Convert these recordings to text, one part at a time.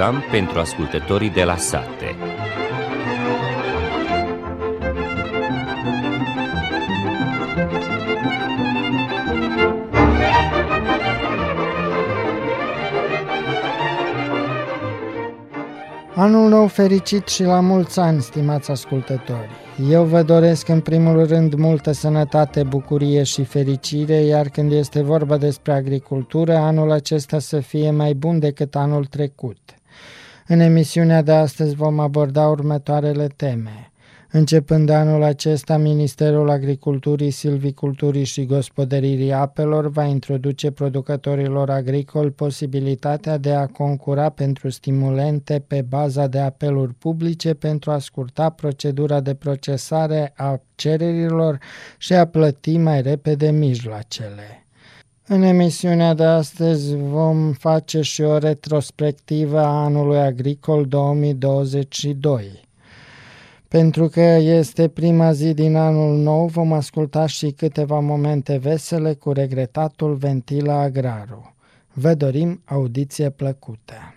program pentru ascultătorii de la sate. Anul nou fericit și la mulți ani, stimați ascultători! Eu vă doresc în primul rând multă sănătate, bucurie și fericire, iar când este vorba despre agricultură, anul acesta să fie mai bun decât anul trecut. În emisiunea de astăzi vom aborda următoarele teme. Începând de anul acesta, Ministerul Agriculturii, Silviculturii și Gospodăririi Apelor va introduce producătorilor agricoli posibilitatea de a concura pentru stimulente pe baza de apeluri publice pentru a scurta procedura de procesare a cererilor și a plăti mai repede mijloacele. În emisiunea de astăzi vom face și o retrospectivă a anului agricol 2022. Pentru că este prima zi din anul nou, vom asculta și câteva momente vesele cu regretatul Ventila Agraru. Vă dorim audiție plăcută!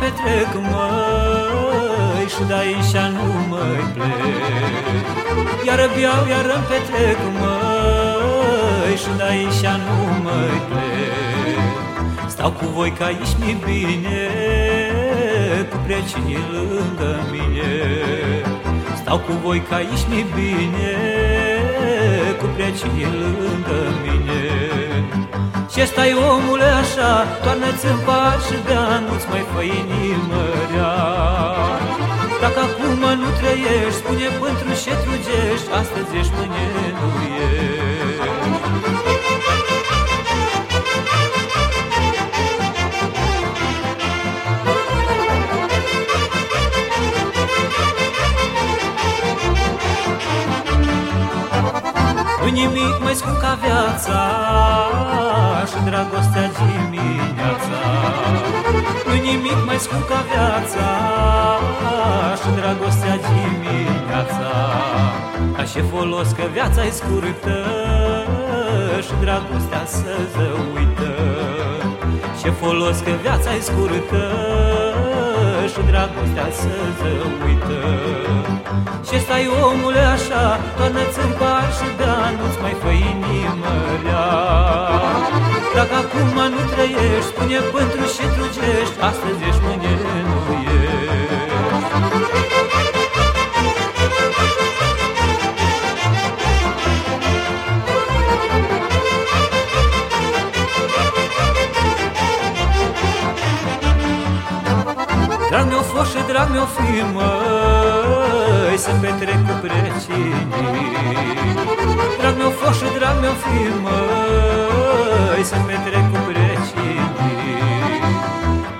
Petrec, măi Și de aici nu mai plec. Iar beau, iar îmi petrec, măi Și de aici nu mai plec. Stau cu voi că aici mi bine Cu precinii lângă mine. Stau cu voi că aici mi bine Cu precinii lângă mine. Ce stai omule așa, toarnă-ți în și bea, nu-ți mai fă inimă rea. Dacă acum nu trăiești, spune pentru ce trugești Astăzi ești, mâine nu ești nimic mai scump ca viața. Și dragostea dimineața. Nu nimic mai scump ca viața. Și dragostea dimineața. Ca și folos că viața e scurtă. Și dragostea să se uită. Ce folos că viața e scurtă Și dragostea să se uită. Ce stai omule așa, toarnă-ți în și bea, nu-ți mai fă inimă rea. Dacă acum nu trăiești, spune pentru și trugești Astăzi ești, mâine nu ești Drag meu fost și drag meu fi, măi Să petrec cu precinii Drag meu fost și drag meu fi, măi Să petrec cu precinii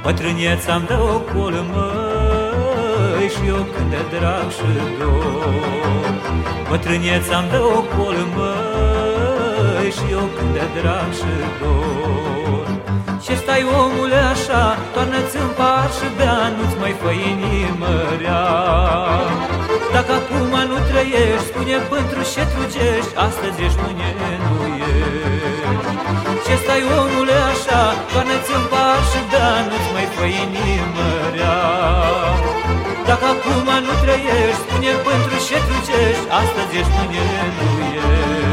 Bătrânieța-mi dă ocol, măi Și eu când de drag și dor. Bătrânieța-mi dă ocol, măi Și eu când de drag și dor Ce stai omule așa, toarnă-ți în par și bea Nu-ți mai fă inimă rea Dacă acum nu trăiești, spune pentru ce trugești Astăzi ești, mâine nu ești. Ce stai omule așa, toarnă-ți în par și bea Nu-ți mai fă inimă rea Dacă acum nu trăiești, spune pentru ce trugești Astăzi ești, mâine nu ești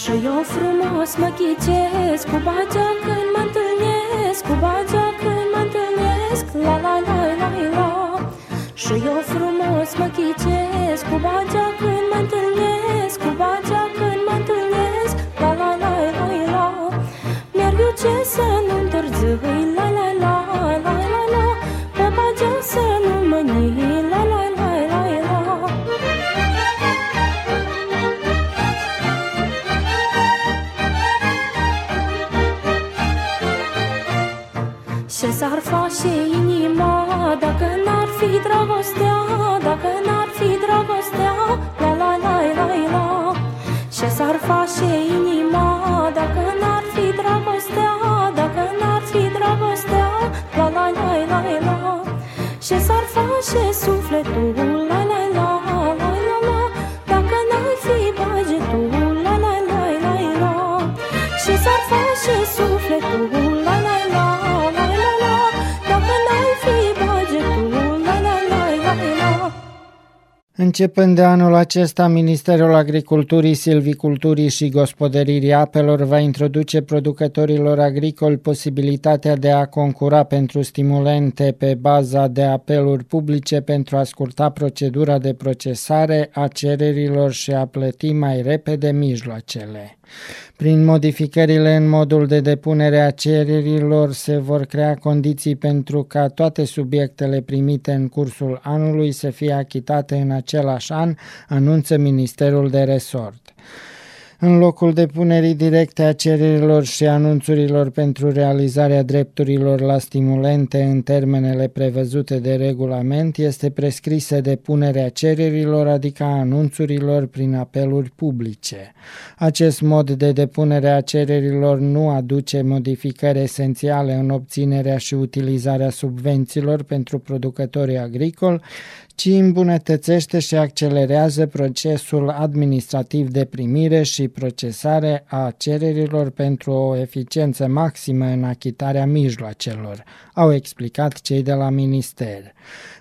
Și eu frumos mă ghicesc Cu bagea când mă întâlnesc Cu bagea când mă întâlnesc La la la la la. Și eu frumos mă ghicesc Cu bagea când mă întâlnesc Cu bagea dacă n-ar fi dragostea, dacă n-ar fi dragostea, la la la la la. Ce s-ar face inima, dacă n-ar fi dragostea, dacă n-ar fi dragostea, la la la la la. Ce s-ar face sufletul Începând de anul acesta, Ministerul Agriculturii, Silviculturii și Gospodăririi Apelor va introduce producătorilor agricoli posibilitatea de a concura pentru stimulente pe baza de apeluri publice pentru a scurta procedura de procesare a cererilor și a plăti mai repede mijloacele. Prin modificările în modul de depunere a cererilor se vor crea condiții pentru ca toate subiectele primite în cursul anului să fie achitate în același an, anunță Ministerul de Resort în locul depunerii directe a cererilor și anunțurilor pentru realizarea drepturilor la stimulente în termenele prevăzute de regulament, este prescrisă depunerea cererilor, adică a anunțurilor prin apeluri publice. Acest mod de depunere a cererilor nu aduce modificări esențiale în obținerea și utilizarea subvențiilor pentru producătorii agricoli, ci îmbunătățește și accelerează procesul administrativ de primire și procesare a cererilor pentru o eficiență maximă în achitarea mijloacelor, au explicat cei de la minister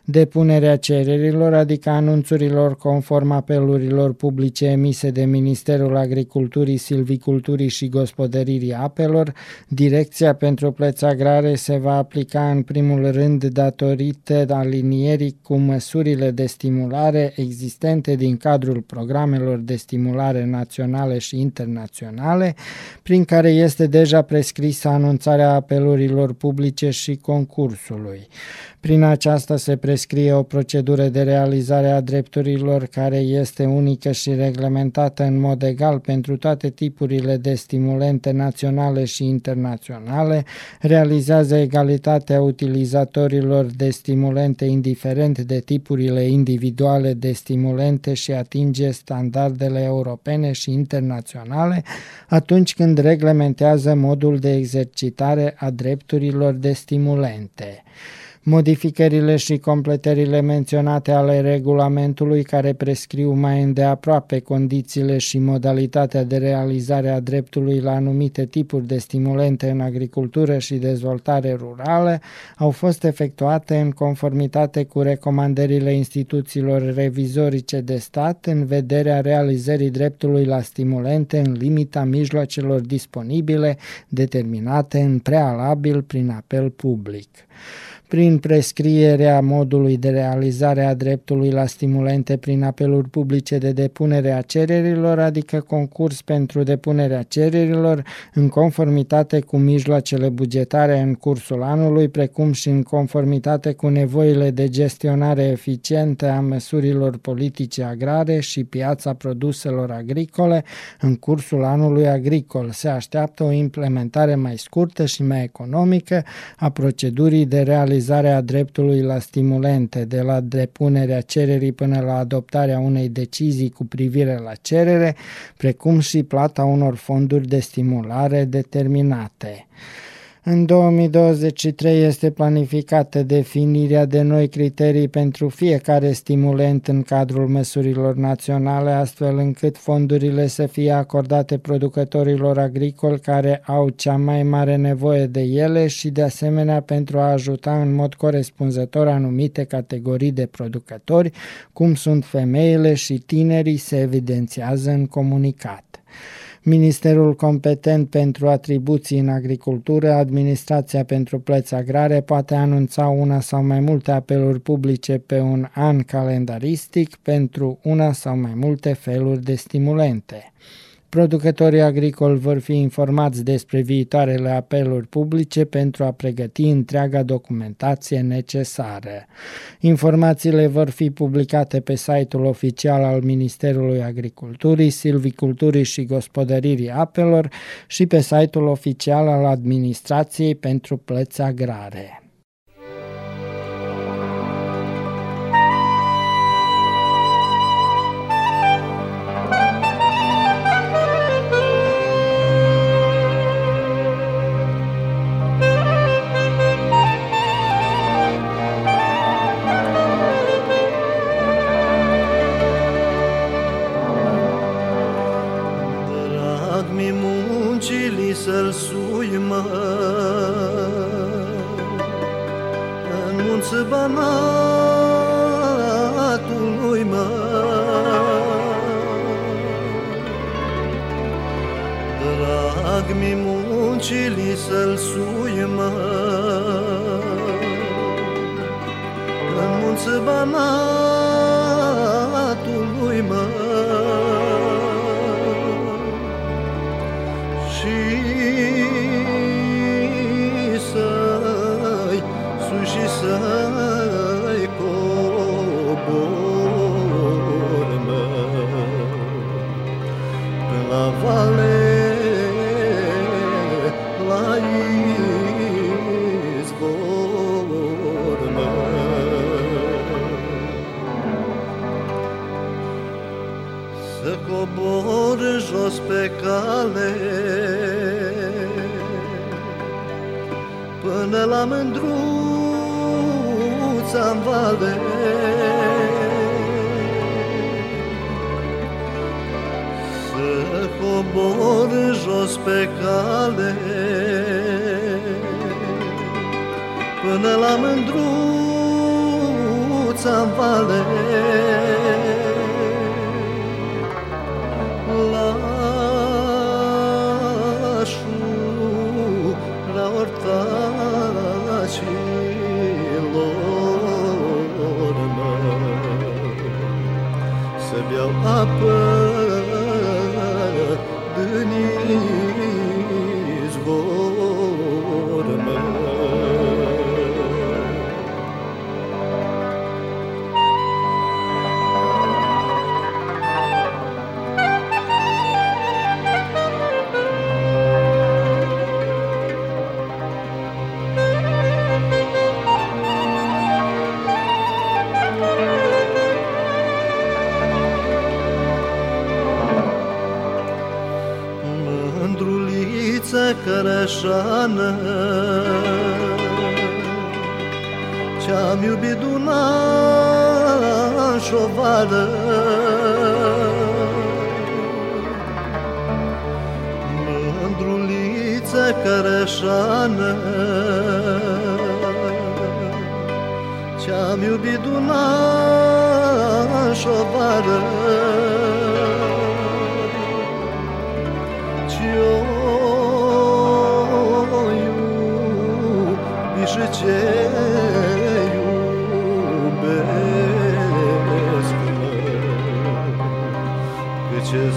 depunerea cererilor, adică anunțurilor conform apelurilor publice emise de Ministerul Agriculturii, Silviculturii și Gospodăririi Apelor, Direcția pentru Plăți Agrare se va aplica în primul rând datorită alinierii cu măsurile de stimulare existente din cadrul programelor de stimulare naționale și internaționale, prin care este deja prescrisă anunțarea apelurilor publice și concursului. Prin aceasta se prescrie o procedură de realizare a drepturilor care este unică și reglementată în mod egal pentru toate tipurile de stimulente naționale și internaționale, realizează egalitatea utilizatorilor de stimulente indiferent de tipurile individuale de stimulente și atinge standardele europene și internaționale atunci când reglementează modul de exercitare a drepturilor de stimulente. Modificările și completările menționate ale regulamentului care prescriu mai îndeaproape condițiile și modalitatea de realizare a dreptului la anumite tipuri de stimulente în agricultură și dezvoltare rurală au fost efectuate în conformitate cu recomandările instituțiilor revizorice de stat în vederea realizării dreptului la stimulente în limita mijloacelor disponibile determinate în prealabil prin apel public prin prescrierea modului de realizare a dreptului la stimulente prin apeluri publice de depunere a cererilor, adică concurs pentru depunerea cererilor în conformitate cu mijloacele bugetare în cursul anului, precum și în conformitate cu nevoile de gestionare eficientă a măsurilor politice agrare și piața produselor agricole în cursul anului agricol. Se așteaptă o implementare mai scurtă și mai economică a procedurii de realizare realizarea dreptului la stimulente, de la depunerea cererii până la adoptarea unei decizii cu privire la cerere, precum și plata unor fonduri de stimulare determinate. În 2023 este planificată definirea de noi criterii pentru fiecare stimulent în cadrul măsurilor naționale, astfel încât fondurile să fie acordate producătorilor agricoli care au cea mai mare nevoie de ele și de asemenea pentru a ajuta în mod corespunzător anumite categorii de producători, cum sunt femeile și tinerii, se evidențiază în comunicat. Ministerul competent pentru atribuții în agricultură, Administrația pentru plăți agrare poate anunța una sau mai multe apeluri publice pe un an calendaristic pentru una sau mai multe feluri de stimulente. Producătorii agricoli vor fi informați despre viitoarele apeluri publice pentru a pregăti întreaga documentație necesară. Informațiile vor fi publicate pe site-ul oficial al Ministerului Agriculturii, Silviculturii și Gospodăririi Apelor și pe site-ul oficial al Administrației pentru Plăți Agrare. până la mândruța-n valde. Să cobor jos pe cale până la mândruța-n valde. up. Uh, Roșană Ce-am iubit una și o vară Mândruliță cărășană. Ce-am iubit una și i życie bez Gdzie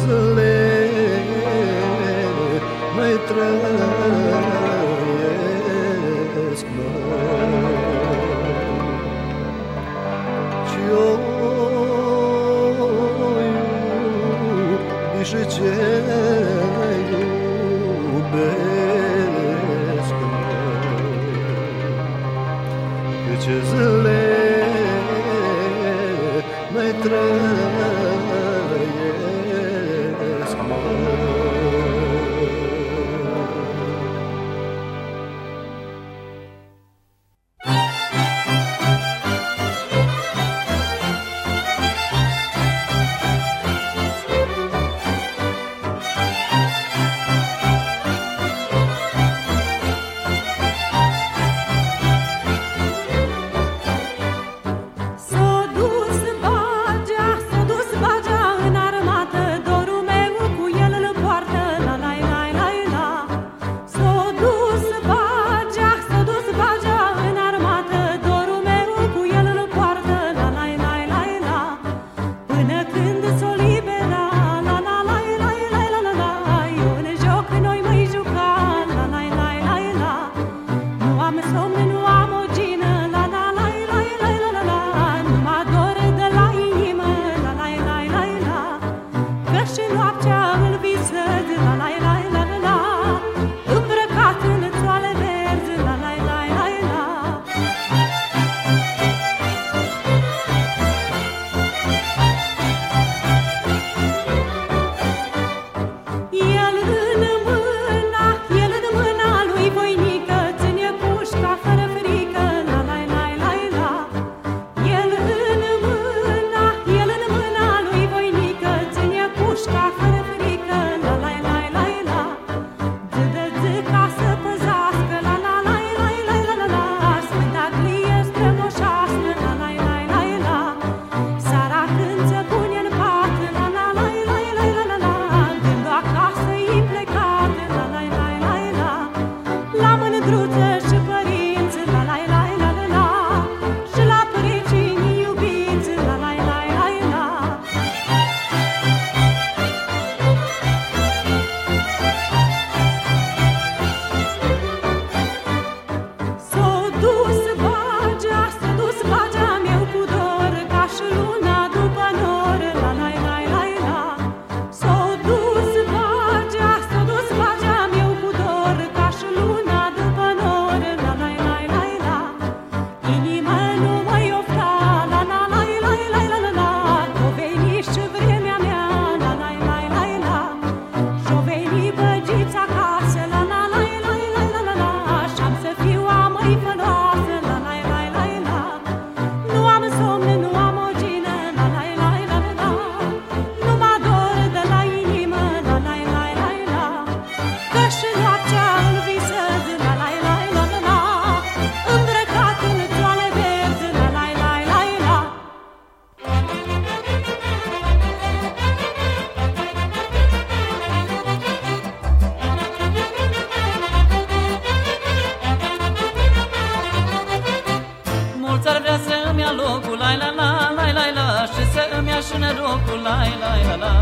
locul, lai, lai, la, la.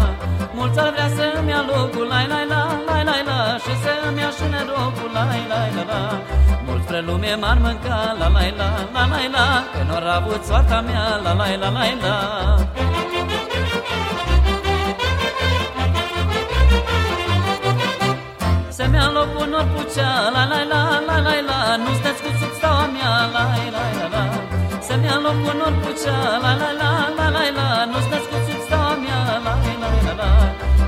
Mulți ar vrea să-mi ia locul, lai, lai, la, lai, lai, la. Și să-mi ia și nerocul, lai, lai, la, la. Mulți spre lume m-ar mânca, la, lai, la, la, lai, la. Că n-or avut soarta mea, la, lai, la, lai, la. Să-mi ia locul nor pucea, la lai, la la lai, la. Nu stați cu sub staua mea, la la la la. Să-mi ia locul nor pucea, la lai, la la lai, la. Nu stați cu sub la la la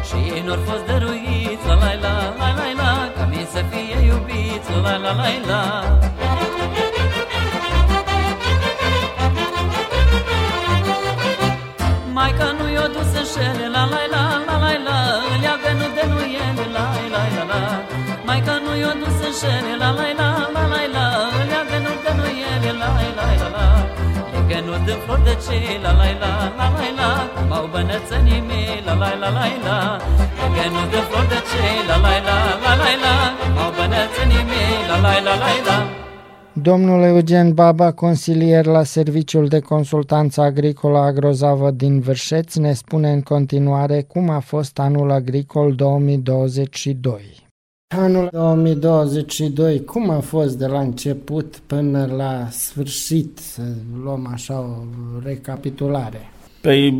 Și ei n-or fost dăruiți, la la la la la la Ca mi să fie iubiți, la la la la la Maica nu i-o dus în șele, la la la la la la Îl ia pe de nu el, la la la la Maica nu i-o dus în șele, la la la la la la Îl ia pe nu de nu el, la la la la Legănul de flori de ce, la la la la la la Cum au bănățănii mei, la la la la la Legănul de flori de ce, la la la la la la Cum au bănățănii mei, la la la la la Domnul Eugen Baba, consilier la Serviciul de Consultanță Agricolă Agrozavă din Vârșeț, ne spune în continuare cum a fost anul agricol 2022. Anul 2022, cum a fost de la început până la sfârșit, să luăm așa o recapitulare? Pe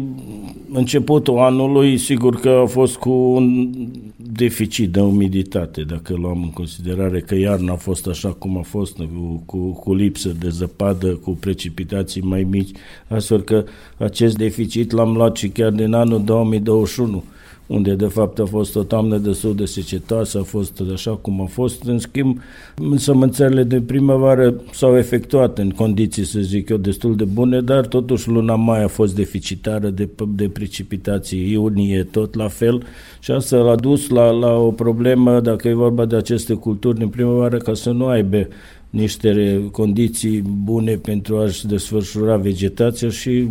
începutul anului, sigur că a fost cu un deficit de umiditate, dacă luăm în considerare că iarna a fost așa cum a fost, cu, cu, cu lipsă de zăpadă, cu precipitații mai mici, astfel că acest deficit l-am luat și chiar din anul 2021 unde de fapt a fost o toamnă destul de secetoasă, a fost așa cum a fost. În schimb, sămânțările de primăvară s-au efectuat în condiții, să zic eu, destul de bune, dar totuși luna mai a fost deficitară de, de precipitații, iunie tot la fel și asta a dus la, la o problemă, dacă e vorba de aceste culturi din primăvară, ca să nu aibă niște condiții bune pentru a-și desfășura vegetația și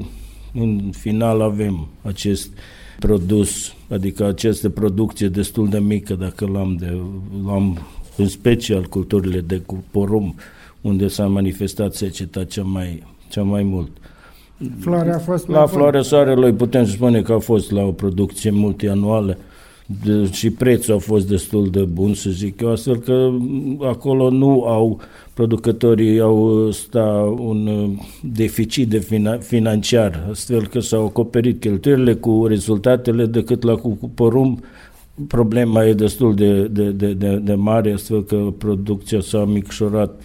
în final avem acest produs, adică această producție destul de mică, dacă l-am, de, l-am în special culturile de cu porum, unde s-a manifestat seceta cea mai, cea mai mult. Floarea a fost La floarea soarelui putem spune că a fost la o producție multianuală de, și prețul a fost destul de bun, să zic eu, astfel că acolo nu au producătorii au sta un uh, deficit de fina, financiar, astfel că s-au acoperit cheltuielile cu rezultatele decât la cu, cu porum problema e destul de, de, de, de, de mare, astfel că producția s-a micșorat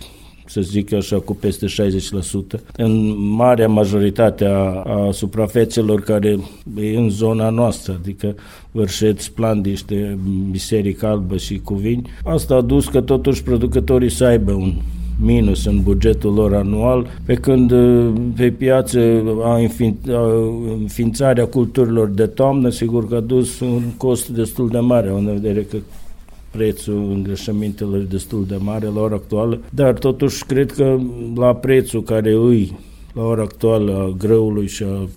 să zic așa, cu peste 60%. În marea majoritate a, a suprafețelor care e în zona noastră, adică Vârșeț, Plandiște, Biserică Albă și Cuvini, asta a dus că totuși producătorii să aibă un minus în bugetul lor anual, pe când uh, pe piață a înființarea culturilor de toamnă, sigur că a dus un cost destul de mare, în vedere că prețul îngrășămintelor destul de mare la ora actuală, dar totuși cred că la prețul care îi la ora actuală a grăului și a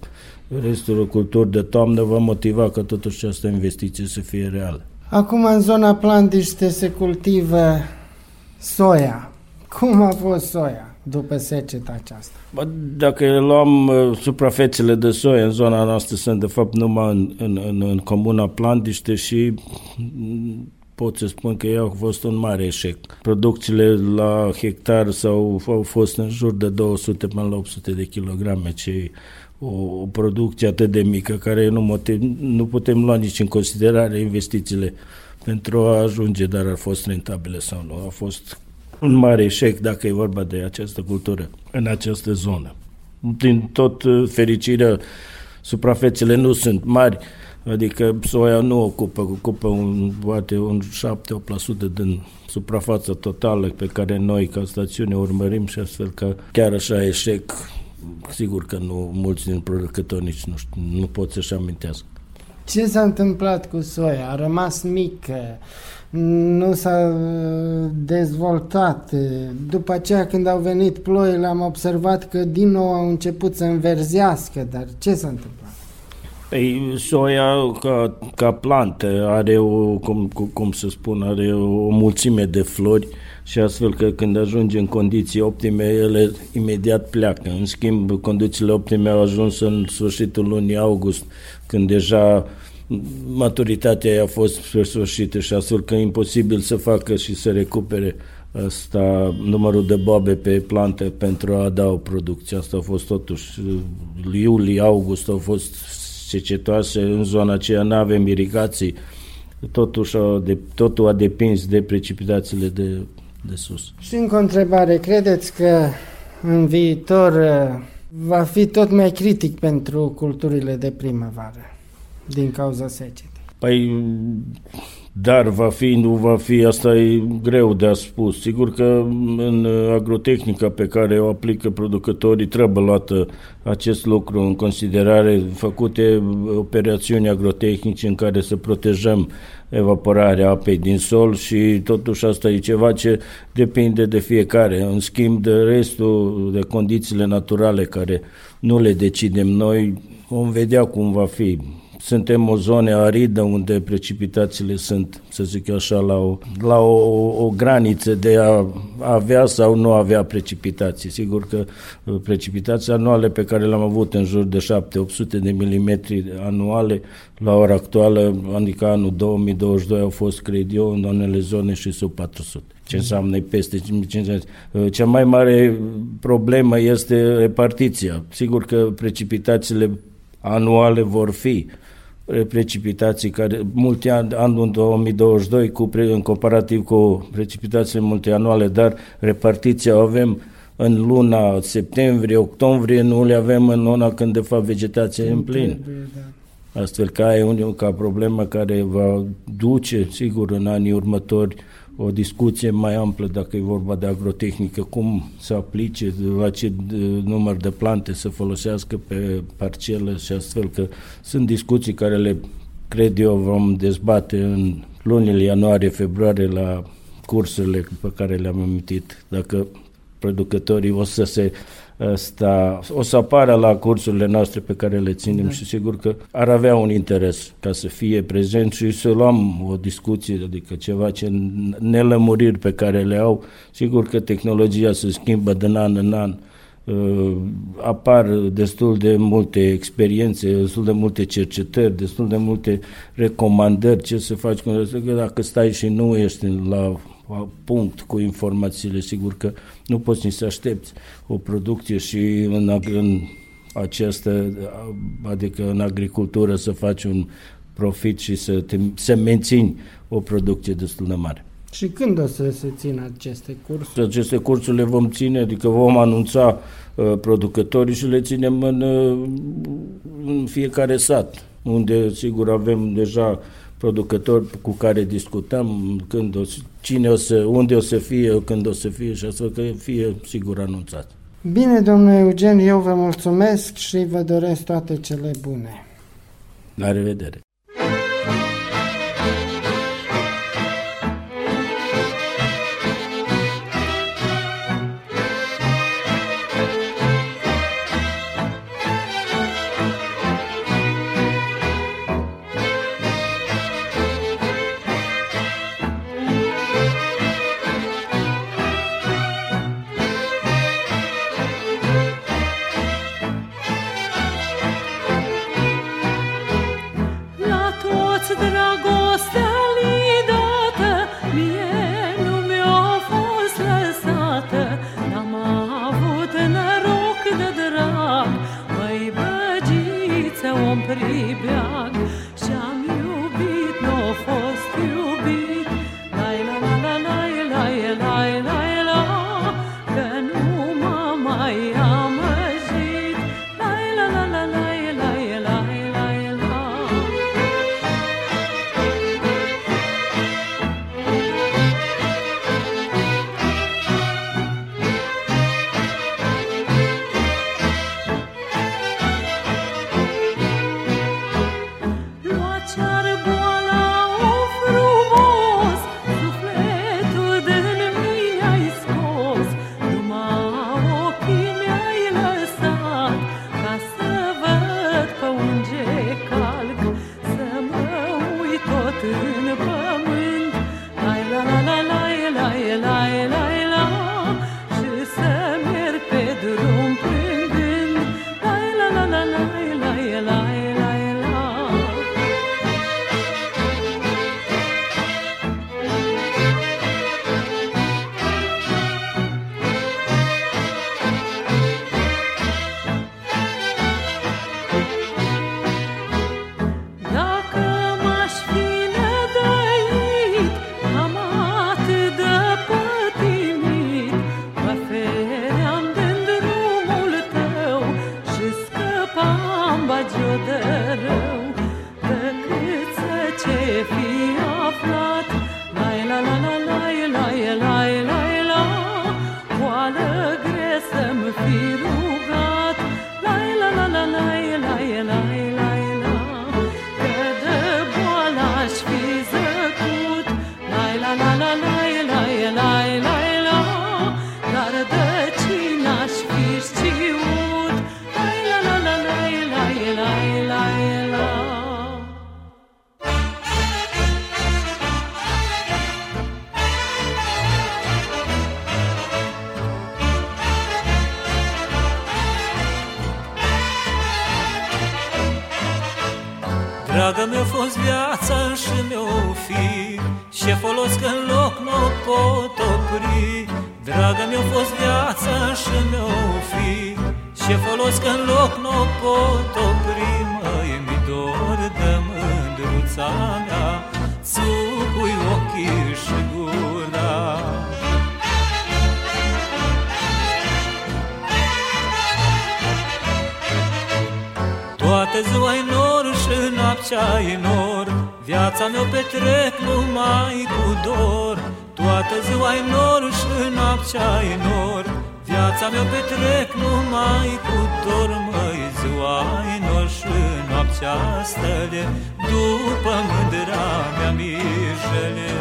restul culturi de toamnă va motiva ca totuși această investiție să fie reală. Acum în zona Plandiște se cultivă soia. Cum a fost soia după seceta aceasta? Bă, dacă luăm uh, suprafețele de soia în zona noastră sunt de fapt numai în, în, în, în comuna Plandiște și pot să spun că au fost un mare eșec. Producțiile la hectar sau au fost în jur de 200 până la 800 de kilograme, ce o, o producție atât de mică care nu, motiv, nu putem lua nici în considerare investițiile pentru a ajunge, dar a fost rentabile sau nu. A fost un mare eșec dacă e vorba de această cultură în această zonă. Din tot uh, fericirea, suprafețele nu sunt mari, Adică soia nu ocupă, ocupă un, poate un 7-8% din suprafața totală pe care noi ca stațiune urmărim și astfel că chiar așa eșec, sigur că nu mulți din producători nici nu, știu, nu pot să-și amintească. Ce s-a întâmplat cu soia? A rămas mică, nu s-a dezvoltat. După aceea, când au venit ploile, am observat că din nou au început să înverzească, dar ce s-a întâmplat? Păi, soia ca, ca plantă are o, cum, cum să spun, are o mulțime de flori și astfel că când ajunge în condiții optime, ele imediat pleacă. În schimb, condițiile optime au ajuns în sfârșitul lunii august, când deja maturitatea a fost sfârșită și astfel că e imposibil să facă și să recupere asta, numărul de boabe pe plante pentru a da o producție. Asta a fost totuși iulie, august au fost secetoase, în zona aceea nu avem irigații, totuși de, totul a depins de precipitațiile de, de sus. Și încă o întrebare, credeți că în viitor uh, va fi tot mai critic pentru culturile de primăvară din cauza secetei? Păi dar va fi, nu va fi, asta e greu de a spus. Sigur că în agrotehnica pe care o aplică producătorii trebuie luată acest lucru în considerare, făcute operațiuni agrotehnice în care să protejăm evaporarea apei din sol și totuși asta e ceva ce depinde de fiecare. În schimb de restul de condițiile naturale care nu le decidem noi, vom vedea cum va fi suntem o zonă aridă unde precipitațiile sunt, să zic așa, la o, la o, o graniță de a avea sau nu avea precipitații. Sigur că uh, precipitații anuale pe care le-am avut în jur de 7-800 de milimetri anuale, la ora actuală, adică anul 2022, au fost, cred eu, în unele zone și sub 400 ce înseamnă peste 50. Uh, cea mai mare problemă este repartiția. Sigur că precipitațiile anuale vor fi, precipitații care multe ani, anul 2022 cu, în comparativ cu precipitațiile multianuale, dar repartiția o avem în luna septembrie, octombrie, nu le avem în luna când de fapt vegetația e în plin. Da. Astfel că e un, ca problemă care va duce, sigur, în anii următori o discuție mai amplă dacă e vorba de agrotehnică, cum să aplice, la ce număr de plante să folosească pe parcelă și astfel că sunt discuții care le cred eu vom dezbate în lunile ianuarie-februarie la cursurile pe care le-am amintit. Dacă producătorii o să se ăsta, o să apară la cursurile noastre pe care le ținem da. și sigur că ar avea un interes ca să fie prezent și să luăm o discuție, adică ceva ce nelămuriri pe care le au. Sigur că tehnologia se schimbă din an în an, uh, apar destul de multe experiențe, destul de multe cercetări, destul de multe recomandări ce să faci, că dacă stai și nu ești la punct cu informațiile, sigur că nu poți nici să aștepți o producție și în, în această, adică în agricultură să faci un profit și să, te, să mențini o producție destul de mare. Și când o să se țină aceste cursuri? Aceste cursuri le vom ține, adică vom anunța uh, producătorii și le ținem în, uh, în fiecare sat, unde sigur avem deja producători cu care discutăm când o, cine o să, unde o să fie, când o să fie și astfel că fie sigur anunțat. Bine, domnule Eugen, eu vă mulțumesc și vă doresc toate cele bune. La revedere! Mândra mea mijele.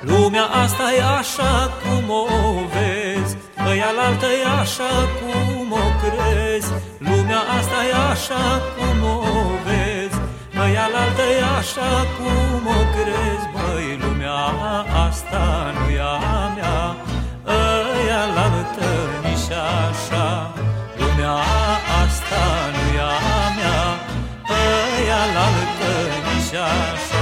Lumea asta e așa cum o vezi Ăia altă e așa cum o crezi. Lumea asta e așa cum o vezi Ăia altă e așa cum o crezi. Băi, lumea asta nu e a mea Ăia altă nici așa Lumea asta nu e a mea Ăia altă nici așa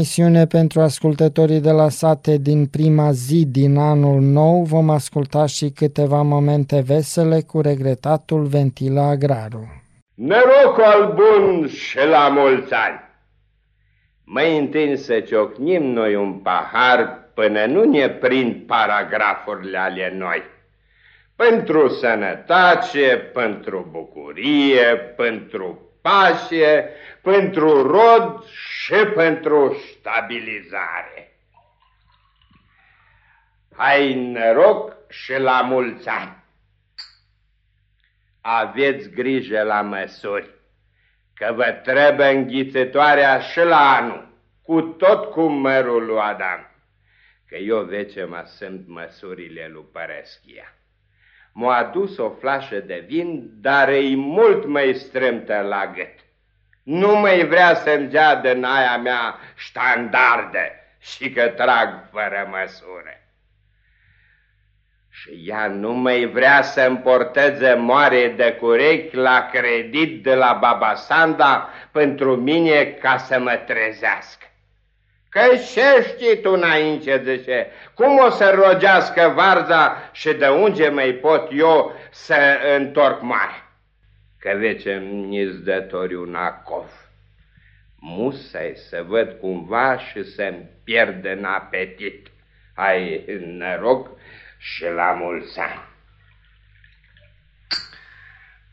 emisiune pentru ascultătorii de la sate din prima zi din anul nou vom asculta și câteva momente vesele cu regretatul Ventilă Agraru. Norocul al bun și la mulți ani! Mai întâi să ciocnim noi un pahar până nu ne prind paragrafurile ale noi. Pentru sănătate, pentru bucurie, pentru pace, pentru rod și pentru stabilizare. Hai noroc și la mulți ani! Aveți grijă la măsuri, că vă trebuie înghițitoarea și la anul, cu tot cu mărul lui Adam, că eu vece mă sunt măsurile lui Părăschia. M-a adus o flașă de vin, dar e mult mai strâmtă la gât. Nu mai vrea să-mi dea din aia mea standarde și că trag fără măsură și ea nu mai vrea să împorteze moare de curechi la credit de la baba Sanda pentru mine ca să mă trezească. Că ce știi tu înainte, zice, cum o să rogească varza și de unde mai pot eu să întorc mare? Că vece mi-ți dătoriu Nacov. Musai să văd cumva și să-mi pierd în apetit. Hai, noroc și la mulți ani.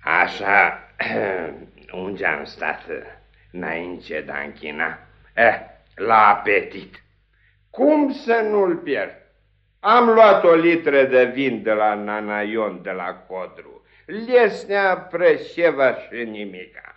Așa, unde am stat înainte de a închina? Eh, la apetit. Cum să nu-l pierd? Am luat o litră de vin de la Nanaion de la Codru, Liesnea, Preșeva și nimica.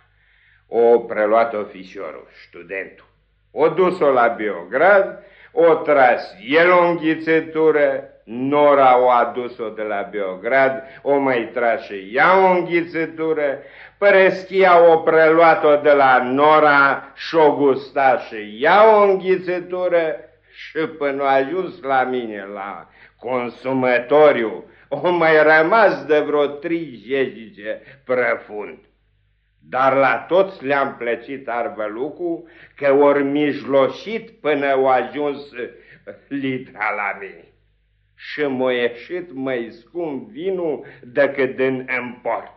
O preluat ofișorul, studentul. O dus-o la Biograd, o tras el o înghițitură, Nora o adus-o de la Beograd, o mai tras și ea o înghițitură, Păreschia o preluat-o de la Nora și o gusta și ea o înghițitură și până a ajuns la mine, la consumătoriu, o mai rămas de vreo trei jezice prăfund. Dar la toți le-am plăcit arvălucul că ori mijloșit până au ajuns litra la mine. Și m-a ieșit mai scump vinul decât din import.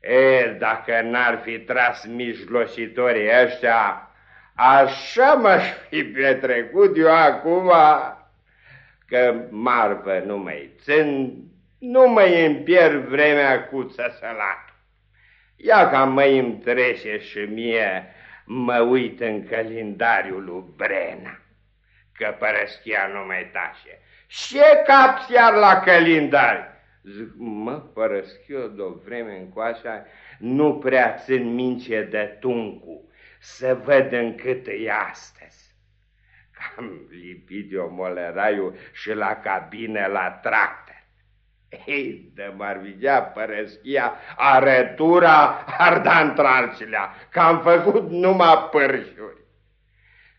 E, dacă n-ar fi tras mijloșitorii ăștia, așa m-aș fi petrecut eu acum, că marfă nu mai țin, nu mai îmi pierd vremea cu țăsălat. Ia ca mai îmi trece și mie, mă uit în calendariul lui Brena, că părăschia nu mai tașe. Ce cap iar la calendar? Zic, mă, părăschiu de o vreme încoașa, nu prea țin mince de tuncu, să văd în cât e astăzi. Am lipit eu moleraiul și la cabine la tract. Ei, de m-ar videa părăschia, arătura ardan tralcilea, că am făcut numai părșuri.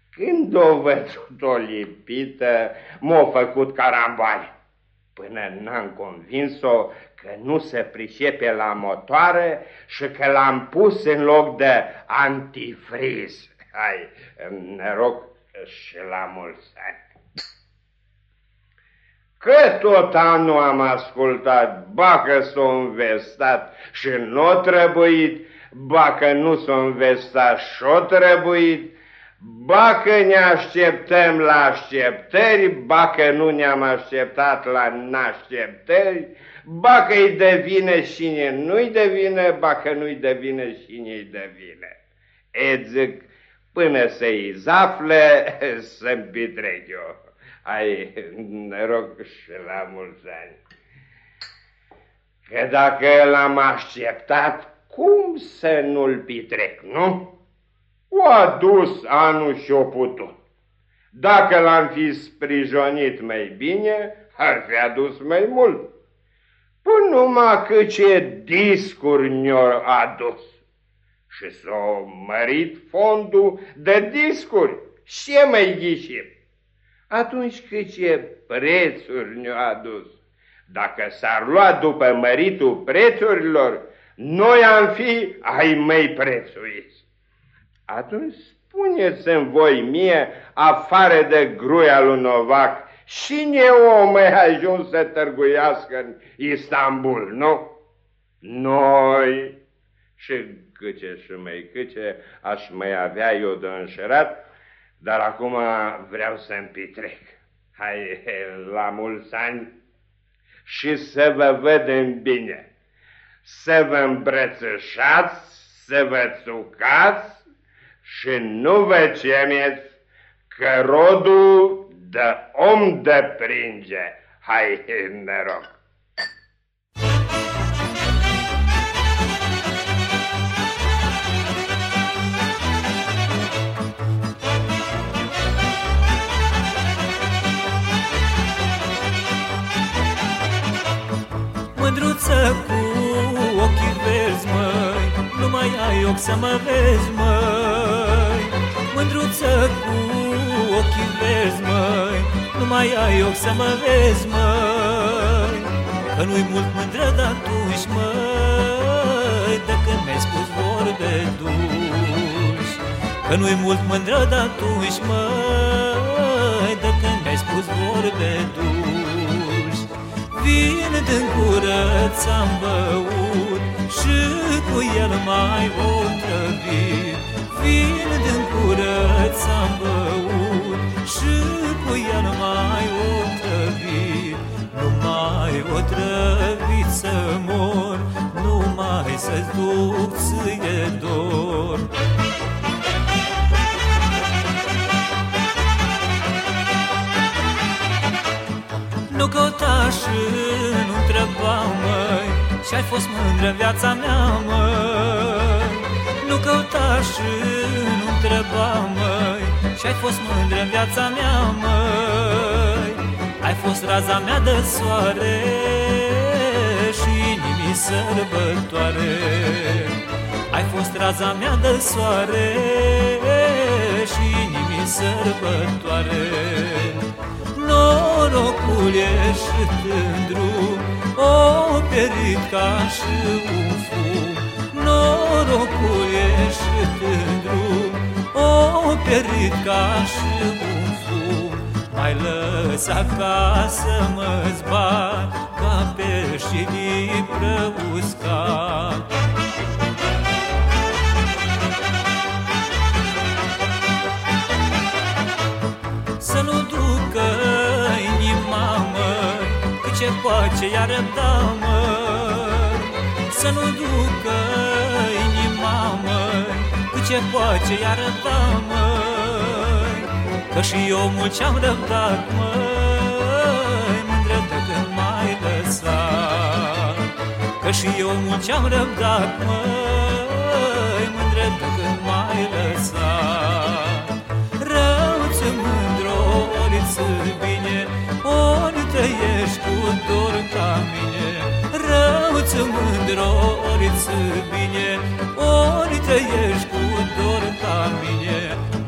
Când o văzut-o lipită, m-a făcut carambale, până n-am convins-o că nu se pricepe la motoare și că l-am pus în loc de antifriz. Hai, noroc și la mulți ani. Că tot anul am ascultat, bacă s-o învestat și nu trebuit, bacă nu s-o învestat și-o trebuit, bacă ne așteptăm la așteptări, bacă nu ne-am așteptat la nașteptări, bacă-i devine cine nu-i devine, bacă nu-i devine cine-i devine. E zic, până să-i zafle, să-mi pitrec eu ai noroc și la mulți ani. Că dacă l-am așteptat, cum să nu-l pitrec, nu? O adus anul și o putut. Dacă l-am fi sprijonit mai bine, ar fi adus mai mult. Până numai că ce discuri ne-au adus și s-a mărit fondul de discuri. Ce mai ghicim? atunci cât ce prețuri ne-a adus. Dacă s-ar lua după măritul prețurilor, noi am fi ai mei prețuiți. Atunci spuneți-mi voi mie, afară de gruia lui Novac, cine o mai ajuns să tărguiască în Istanbul, nu? Noi și câce și mai câce aș mai avea eu de înșerat, dar acum vreau să-mi petrec. Hai, la mulți ani și să vă vedem bine, să vă îmbrățișați, să vă țucați și nu vă cemeți că rodul de om de pringe. Hai, noroc! Mândruță cu ochii verzi, măi. Nu mai ai ochi să mă vezi, măi. Mândruță cu ochii verzi, măi. Nu mai ai ochi să mă vezi, măi. Că nu-i mult mândră de atunci, măi De când mi-ai spus vorbe dulci. Că Că nu-i mult mândră de atunci, măi De când mi-ai spus vorbe dulci Vin din gură ți-am băut Și cu el mai otrăvit Vin din gură ți-am băut Și cu el mai otrăvit Nu mai otrăvit să mor Nu mai să-ți duc ție dor Nu căuta și nu întreba, măi Și-ai fost mândră viața mea, măi. Nu căutaș și nu întreba, măi Și-ai fost mândră viața mea, măi. Ai fost raza mea de soare Și inimii sărbătoare. Ai fost raza mea de soare Și inimii sărbătoare norocul ieșit în drum O perit ca și un fum. Norocul ieșit în drum O perit ca și un fum. Mai lăsa ca să mă zbat Ca peștii prăuscat ce poate iar răbda, măi Să nu ducă inima, măi Cât ce poate iar răbda, măi Că și eu mult ce-am răbdat, măi Mândră de când mai lăsat. Că și eu mult ce-am răbdat, măi Mândră de când mai lăsat. Rău-ți mândro, ori-ți bine Ori trăiești cu dor ca mine Rău-ți mândro, ori-ți bine Ori trăiești cu dor ca mine.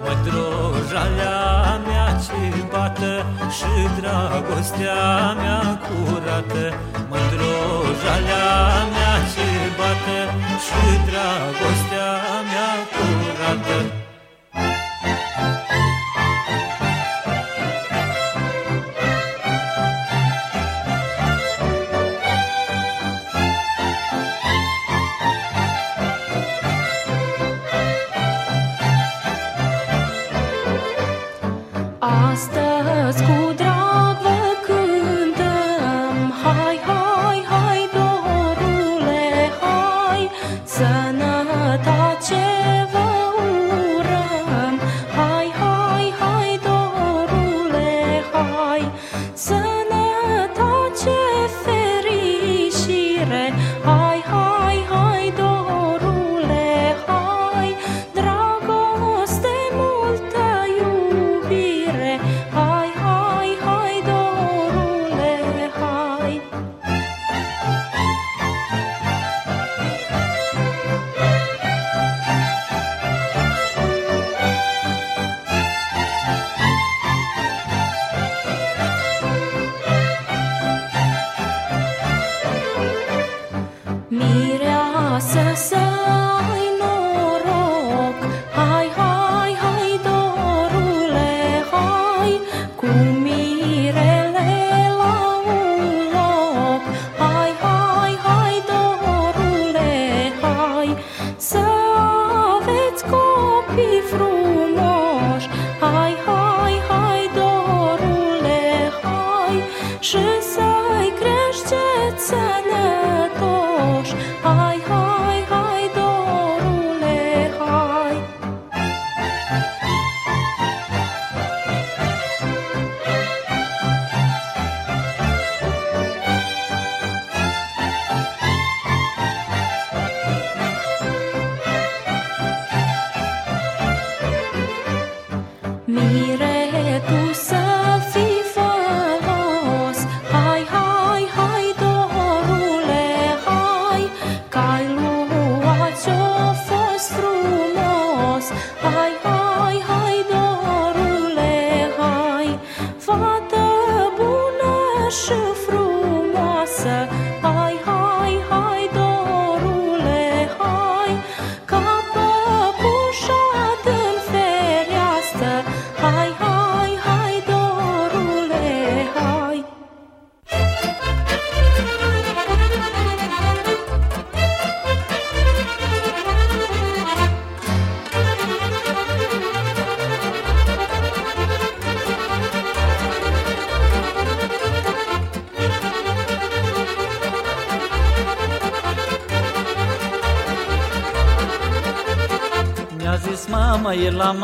Mândro, jalea mea ce bată Și dragostea mea curată Mândro, jalea mea ce bată Și dragostea mea curată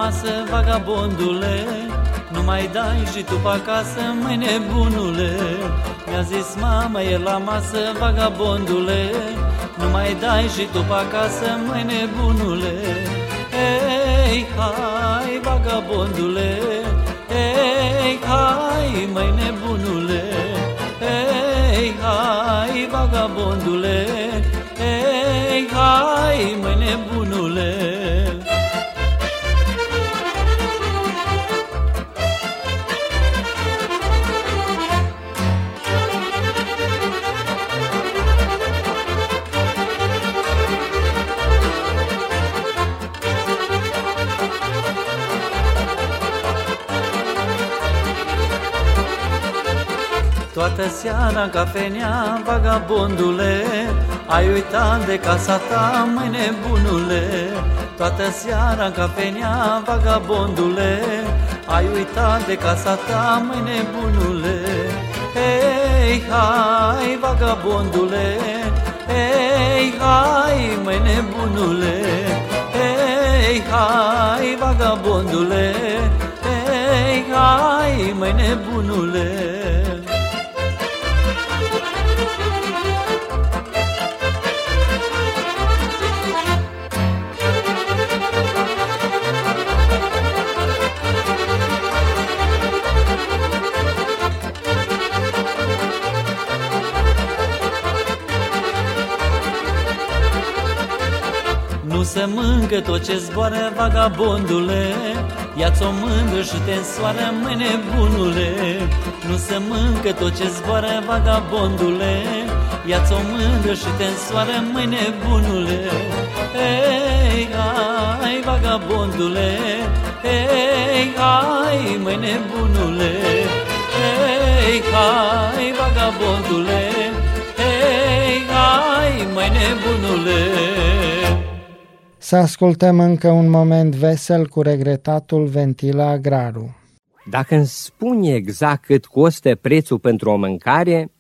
e la masă, vagabondule. Nu mai dai și tu pe acasă, măi nebunule. Mi-a zis mama e la masă, vagabondule. Nu mai dai și tu pe acasă, măi nebunule. Ei, hai, vagabondule. Ei, hai, măi nebunule. Ei, hai, vagabondule. Ei, hai, măi nebunule Toată seara în cafenea, vagabondule Ai uitat de casa ta, măi nebunule Toată seara în cafenea, vagabondule Ai uitat de casa ta, măi nebunule Hei, hai, vagabondule Hei, hai, măi nebunule Hei, hai, vagabondule Hei, hai, măi nebunule Nu se mâncă tot ce zboară, vagabondule. Ia-ți o mândră și te însoară, măi nebunule Nu se mâncă tot ce zboară, vagabondule. Ia-ți o mândră și te însoară, măi nebunule Hei, hai, vagabondule. Hei, hai, măi nebunule Hei, hai, vagabondule. Hei, hai, măi nebunule Să ascultăm încă un moment vesel cu regretatul Ventila Agraru. Dacă îmi spuni exact cât costă prețul pentru o mâncare,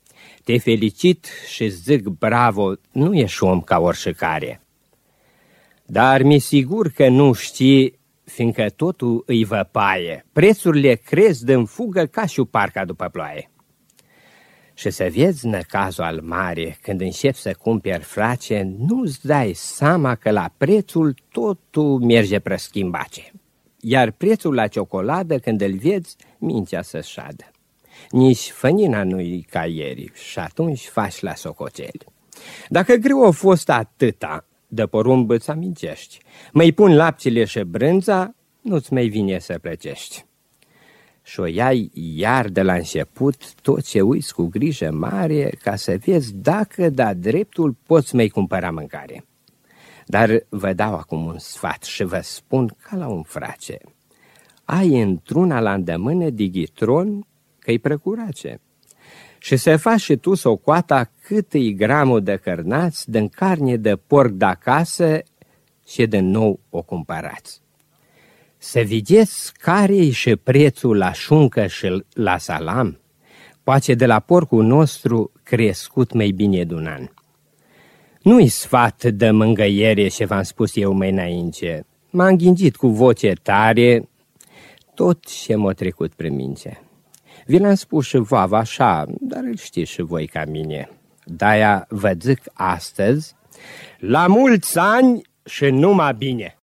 te felicit și zic bravo, nu ești om ca oricare. Dar mi sigur că nu știi, fiindcă totul îi văpaie. Prețurile cresc din fugă ca și parca după ploaie. Și să vezi cazul al mare, când începi să cumperi frace, nu-ți dai seama că la prețul totul merge preschimbace. Iar prețul la ciocoladă, când îl vezi, mintea să șadă. Nici fănina nu-i ca ieri și atunci faci la socoteli. Dacă greu a fost atâta, de porumb îți amintești. Mai pun laptele și brânza, nu-ți mai vine să plăcești și o iai iar de la început tot ce uiți cu grijă mare ca să vezi dacă da dreptul poți mai cumpăra mâncare. Dar vă dau acum un sfat și vă spun ca la un frace. Ai într-una la îndemână digitron că-i procurace. Și să faci și tu socoata cât e gramul de cărnați din carne de porc de acasă și de nou o cumpărați. Să vedeți care și prețul la șuncă și la salam, poate de la porcul nostru crescut mai bine de un an. Nu-i sfat de mângăiere ce v-am spus eu mai înainte. M-am gândit cu voce tare tot ce m-a trecut prin minte. Vi l-am spus și vouă așa, dar îl știți și voi ca mine. De-aia vă zic astăzi, la mulți ani și numai bine!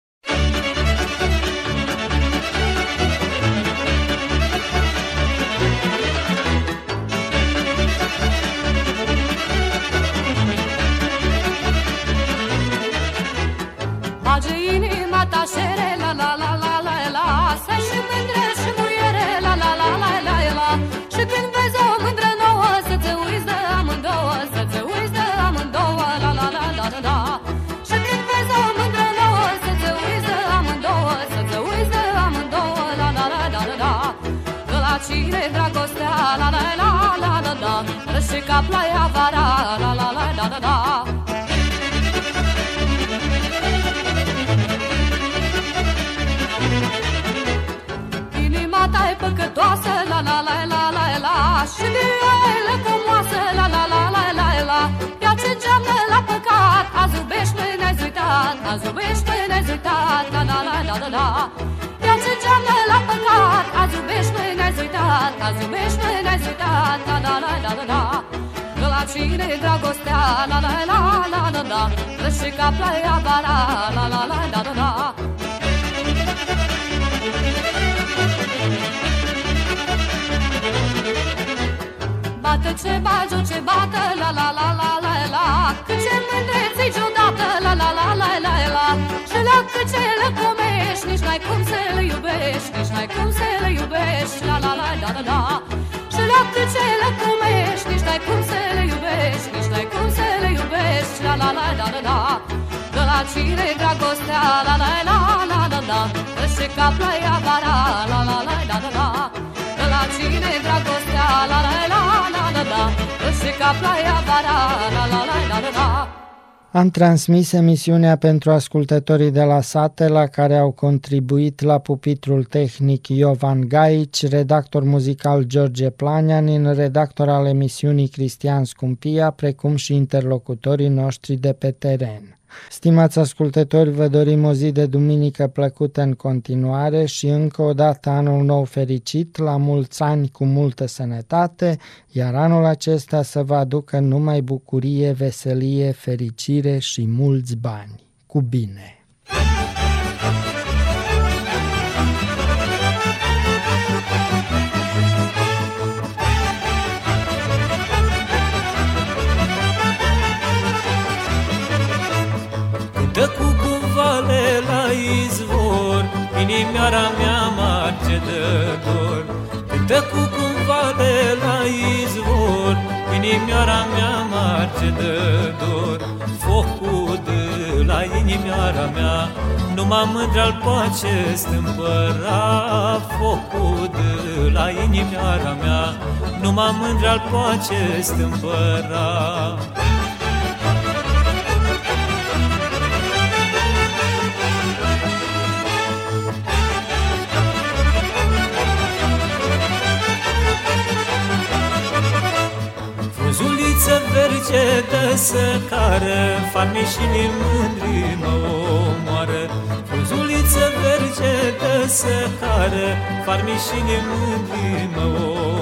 Răși ca ploaia vara, la la la la la la Inima ta e păcătoasă, la la la la la la Și de ele frumoasă, la la la la la la Ea ce geamnă la păcat, azi iubește, ne-ai uitat Azi iubește, ne-ai uitat uitat La la la la la la Viață geamnă la păcat Azi iubești, mâine ne-ai uitat Azi iubești, mâine ne-ai uitat La la la la la la la cine dragostea La la la la la la Răși ca plaia bara La la la la la la Bate ce bagi, ce bată, la la la la la la Cât ce mândreți ciudată, la la la la la la Și la cât ce le comești, nici n-ai cum să le iubești Nici n-ai cum să le iubești, la la la la la la Și la cât ce le comești, nici n-ai cum să le iubești Nici n-ai cum să le iubești, la la la la la la De la cine dragostea, la la la la la la Răște ca plaia vara, la la la la la la De la cine dragostea, la la la la la la Răște ca plaia vara, la la la la la la Am transmis emisiunea pentru ascultătorii de la sate la care au contribuit la pupitrul tehnic Iovan Gaici, redactor muzical George Planianin, redactor al emisiunii Cristian Scumpia, precum și interlocutorii noștri de pe teren. Stimați ascultători, vă dorim o zi de duminică plăcută în continuare și încă o dată anul nou fericit, la mulți ani cu multă sănătate, iar anul acesta să vă aducă numai bucurie, veselie, fericire și mulți bani. Cu bine! Izvor Inimioara mea marge de dor. Focul de la inimioara mea Numai mândre-al pace stâmpăra Focul de la inimioara mea Numai mândre-al pace stâmpăra Frunzuliță verge de săcară Farmișinii mândri mă omoară Frunzuliță verge de săcară Farmișinii mândri mă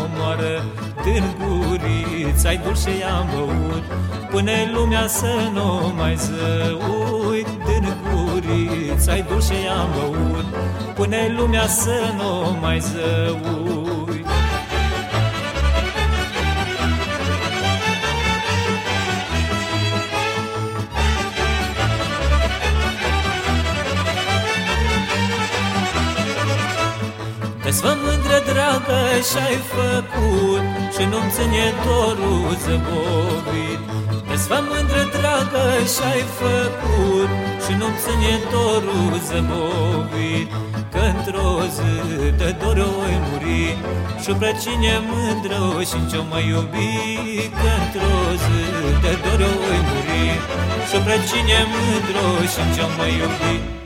omoară Din gurița-i dulce i-am băut Până lumea să nu mai zăuit Din gurița-i dulce i-am băut Până lumea să nu mai zăuit Desfă mândră dragă și-ai făcut Și nu-mi ține dorul zăbovit. Desfă mândră dragă și-ai făcut Și nu-mi ține dorul zăbovit. Că într-o zi de dor oi muri Și pe cine mândră și ce mă iubi. Că într-o zi de dor oi muri Și pe cine mândră și ce mă iubi